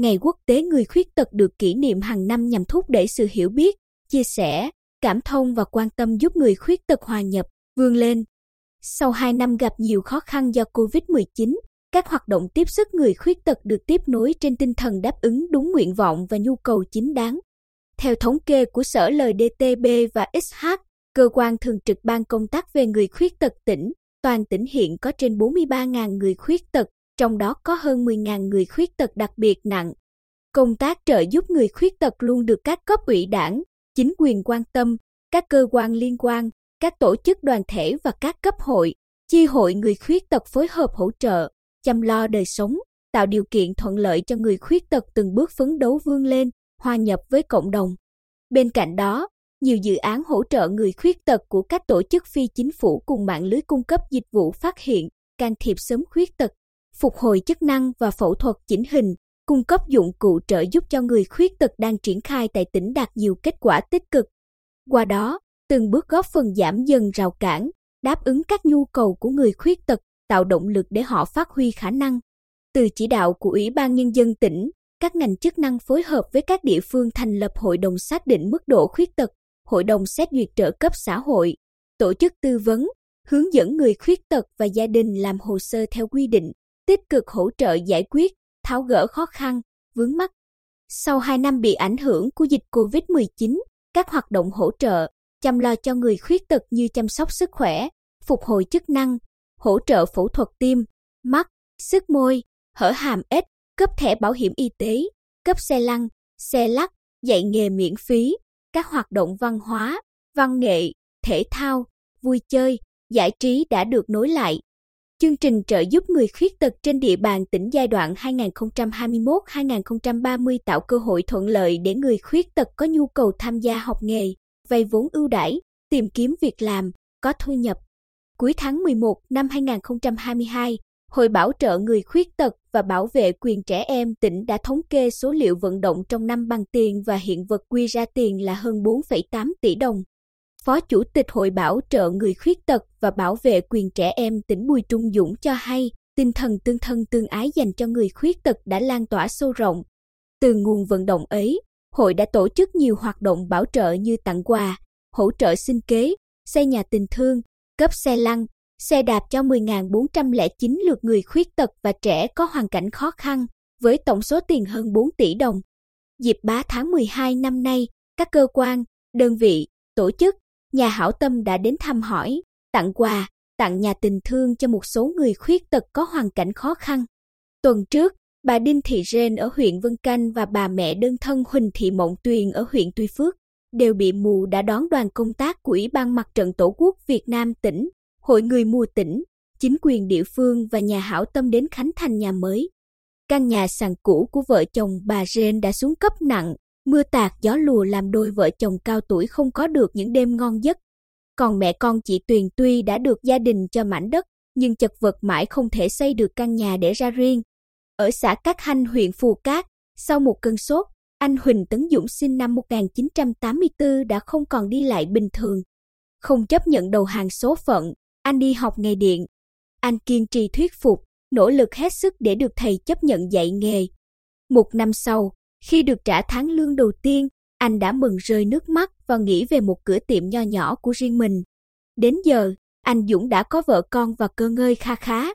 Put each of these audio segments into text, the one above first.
Ngày Quốc tế Người Khuyết Tật được kỷ niệm hàng năm nhằm thúc đẩy sự hiểu biết, chia sẻ, cảm thông và quan tâm giúp người khuyết tật hòa nhập, vươn lên. Sau 2 năm gặp nhiều khó khăn do COVID-19, các hoạt động tiếp sức người khuyết tật được tiếp nối trên tinh thần đáp ứng đúng nguyện vọng và nhu cầu chính đáng. Theo thống kê của Sở LDTB và XH, cơ quan thường trực ban công tác về người khuyết tật tỉnh, toàn tỉnh hiện có trên 43.000 người khuyết tật, trong đó có hơn 10.000 người khuyết tật đặc biệt nặng. Công tác trợ giúp người khuyết tật luôn được các cấp ủy đảng, chính quyền quan tâm, các cơ quan liên quan, các tổ chức đoàn thể và các cấp hội, chi hội người khuyết tật phối hợp hỗ trợ, chăm lo đời sống, tạo điều kiện thuận lợi cho người khuyết tật từng bước phấn đấu vươn lên, hòa nhập với cộng đồng. Bên cạnh đó, nhiều dự án hỗ trợ người khuyết tật của các tổ chức phi chính phủ cùng mạng lưới cung cấp dịch vụ phát hiện, can thiệp sớm khuyết tật, phục hồi chức năng và phẫu thuật chỉnh hình, cung cấp dụng cụ trợ giúp cho người khuyết tật đang triển khai tại tỉnh đạt nhiều kết quả tích cực. Qua đó, từng bước góp phần giảm dần rào cản, đáp ứng các nhu cầu của người khuyết tật, tạo động lực để họ phát huy khả năng. Từ chỉ đạo của Ủy ban Nhân dân tỉnh, các ngành chức năng phối hợp với các địa phương thành lập hội đồng xác định mức độ khuyết tật, hội đồng xét duyệt trợ cấp xã hội, tổ chức tư vấn, hướng dẫn người khuyết tật và gia đình làm hồ sơ theo quy định, tích cực hỗ trợ giải quyết, tháo gỡ khó khăn, vướng mắc. Sau 2 năm bị ảnh hưởng của dịch COVID-19, các hoạt động hỗ trợ, chăm lo cho người khuyết tật như chăm sóc sức khỏe, phục hồi chức năng, hỗ trợ phẫu thuật tim, mắt, sức môi, hở hàm ếch, cấp thẻ bảo hiểm y tế, cấp xe lăn, xe lắc, dạy nghề miễn phí, các hoạt động văn hóa, văn nghệ, thể thao, vui chơi, giải trí đã được nối lại. Chương trình trợ giúp người khuyết tật trên địa bàn tỉnh giai đoạn 2021-2030 tạo cơ hội thuận lợi để người khuyết tật có nhu cầu tham gia học nghề, vay vốn ưu đãi, tìm kiếm việc làm, có thu nhập. Cuối tháng 11 năm 2022, Hội Bảo trợ người khuyết tật và bảo vệ quyền trẻ em tỉnh đã thống kê số liệu vận động trong năm bằng tiền và hiện vật quy ra tiền là hơn 4,8 tỷ đồng. Phó Chủ tịch Hội Bảo trợ người khuyết tật và bảo vệ quyền trẻ em tỉnh Bùi Trung Dũng cho hay, tinh thần tương thân tương ái dành cho người khuyết tật đã lan tỏa sâu rộng. Từ nguồn vận động ấy, hội đã tổ chức nhiều hoạt động bảo trợ như tặng quà, hỗ trợ sinh kế, xây nhà tình thương, cấp xe lăn, xe đạp cho 10.409 lượt người khuyết tật và trẻ có hoàn cảnh khó khăn, với tổng số tiền hơn 4 tỷ đồng. Dịp 3 tháng 12 năm nay, các cơ quan, đơn vị, tổ chức, nhà hảo tâm đã đến thăm hỏi, tặng quà, tặng nhà tình thương cho một số người khuyết tật có hoàn cảnh khó khăn. Tuần trước, bà Đinh Thị Rên ở huyện Vân Canh và bà mẹ đơn thân Huỳnh Thị Mộng Tuyền ở huyện Tuy Phước đều bị mù đã đón đoàn công tác của Ủy ban Mặt trận Tổ quốc Việt Nam tỉnh, Hội người mù tỉnh, chính quyền địa phương và nhà hảo tâm đến khánh thành nhà mới. Căn nhà sàn cũ của vợ chồng bà Rên đã xuống cấp nặng, mưa tạt gió lùa làm đôi vợ chồng cao tuổi không có được những đêm ngon giấc. Còn mẹ con chị Tuyền tuy đã được gia đình cho mảnh đất, nhưng chật vật mãi không thể xây được căn nhà để ra riêng. Ở xã Cát Hanh huyện Phù Cát, sau một cơn sốt, anh Huỳnh Tấn Dũng sinh năm 1984 đã không còn đi lại bình thường. Không chấp nhận đầu hàng số phận, anh đi học nghề điện. Anh kiên trì thuyết phục, nỗ lực hết sức để được thầy chấp nhận dạy nghề. Một năm sau, khi được trả tháng lương đầu tiên, anh đã mừng rơi nước mắt và nghĩ về một cửa tiệm nho nhỏ của riêng mình. Đến giờ, anh Dũng đã có vợ con và cơ ngơi kha khá.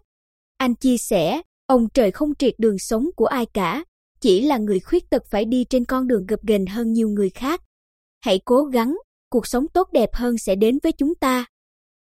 Anh chia sẻ, ông trời không triệt đường sống của ai cả, chỉ là người khuyết tật phải đi trên con đường gập ghềnh hơn nhiều người khác. Hãy cố gắng, cuộc sống tốt đẹp hơn sẽ đến với chúng ta.